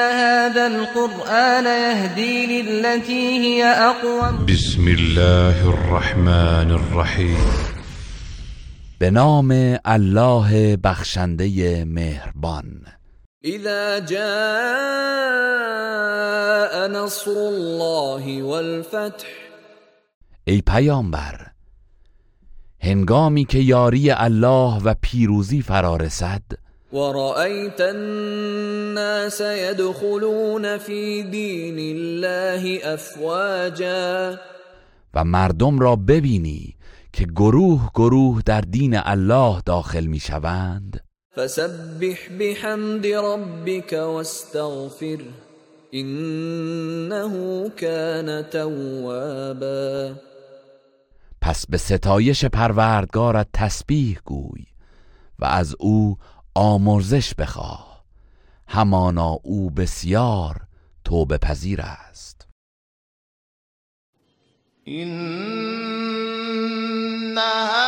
هذا القرآن يهدي للتي هي أقوم. بسم الله الرحمن الرحیم به نام الله بخشنده مهربان. إذا جاء نصر الله والفتح. ای پیامبر هنگامی که یاری الله و پیروزی فرا رسد ورأيت الناس يدخلون في دين الله أفواجا. و مردم را ببینی که گروه گروه در دین الله داخل می شوند فسبح بحمد ربك واستغفر إنه كان توابا. پس به ستایش پروردگارت تسبیح گوی و از او آمرزش بخواه. همانا او بسیار توبه پذیر است. إن هذا